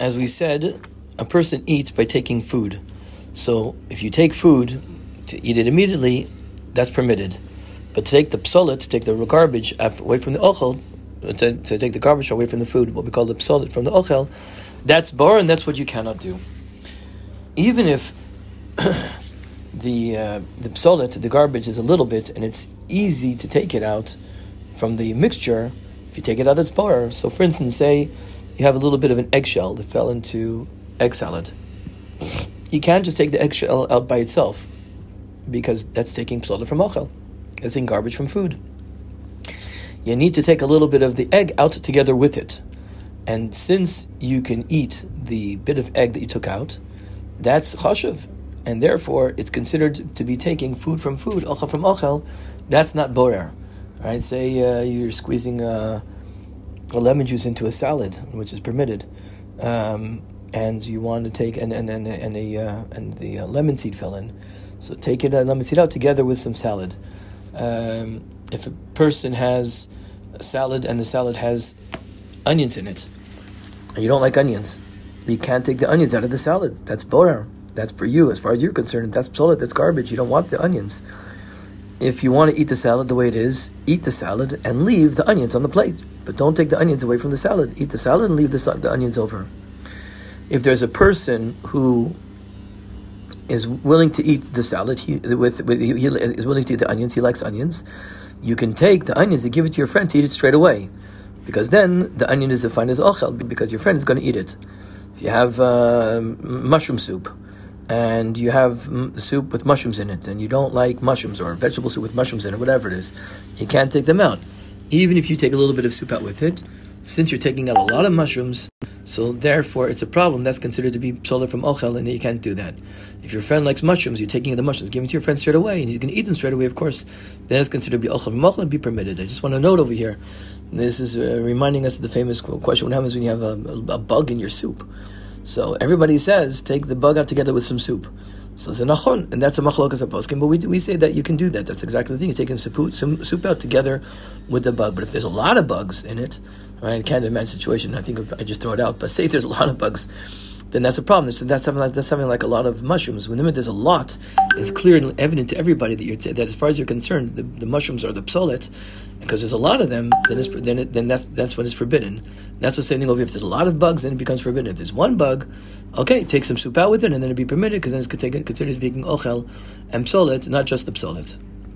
as we said, a person eats by taking food. So if you take food to eat it immediately, that's permitted. But to take the psolet, to take the garbage away from the ochel, to, to, take the garbage away from the food, what we call the psolet from the ochel, that's bar, and that's what you cannot do. Even if the uh, the psolet, the garbage, is a little bit, and it's easy to take it out from the mixture. If you take it out, it's bar. So, for instance, say you have a little bit of an eggshell that fell into egg salad. You can't just take the eggshell out by itself because that's taking psola from ochel. It's in garbage from food. You need to take a little bit of the egg out together with it. And since you can eat the bit of egg that you took out, that's chashuv. And therefore, it's considered to be taking food from food, ochel from ochel. That's not borer. Right? Say uh, you're squeezing uh, a lemon juice into a salad, which is permitted, um, and you want to take and and and, and a uh, and the uh, lemon seed fell in, so take it uh, lemon seed out together with some salad. Um, if a person has a salad and the salad has onions in it, and you don't like onions, you can't take the onions out of the salad. That's borer. That's for you, as far as you're concerned. That's psolet. That's garbage. You don't want the onions. If you want to eat the salad the way it is, eat the salad and leave the onions on the plate. But don't take the onions away from the salad. Eat the salad and leave the, the onions over. If there's a person who is willing to eat the salad, he, with, with, he is willing to eat the onions, he likes onions, you can take the onions and give it to your friend to eat it straight away. Because then the onion is defined as ochel, because your friend is going to eat it. If you have uh, mushroom soup, and you have soup with mushrooms in it, and you don't like mushrooms, or vegetable soup with mushrooms in it, whatever it is, you can't take them out even if you take a little bit of soup out with it, since you're taking out a lot of mushrooms, so therefore it's a problem that's considered to be psolet from ochel, and you can't do that. If your friend likes mushrooms, you're taking the mushrooms, giving to your friend straight away, and he's going to eat them straight away, of course, then it's considered to be ochel from ochel and be permitted. I just want to note over here, this is uh, reminding us of the famous question: What happens when you have a, a bug in your soup? So everybody says take the bug out together with some soup. So it's a nachon, and that's a machlokas aposkim. But we, we say that you can do that. That's exactly the thing. You're taking soup, some soup out together with the bug. But if there's a lot of bugs in it, right, I can't imagine a situation. I think I just throw it out. But say there's a lot of bugs, then that's a problem. That's, that's something like that's something like a lot of mushrooms. When there's a lot, it's clear and evident to everybody that you're t- that as far as you're concerned, the, the mushrooms are the psolet, because there's a lot of them. Then then it, then that's that's when it's forbidden. That's the same thing over. If there's a lot of bugs, then it becomes forbidden. If there's one bug, okay, take some soup out with it, and then it'd be permitted because then it's considered, considered being ochel and psolet, not just the psolet.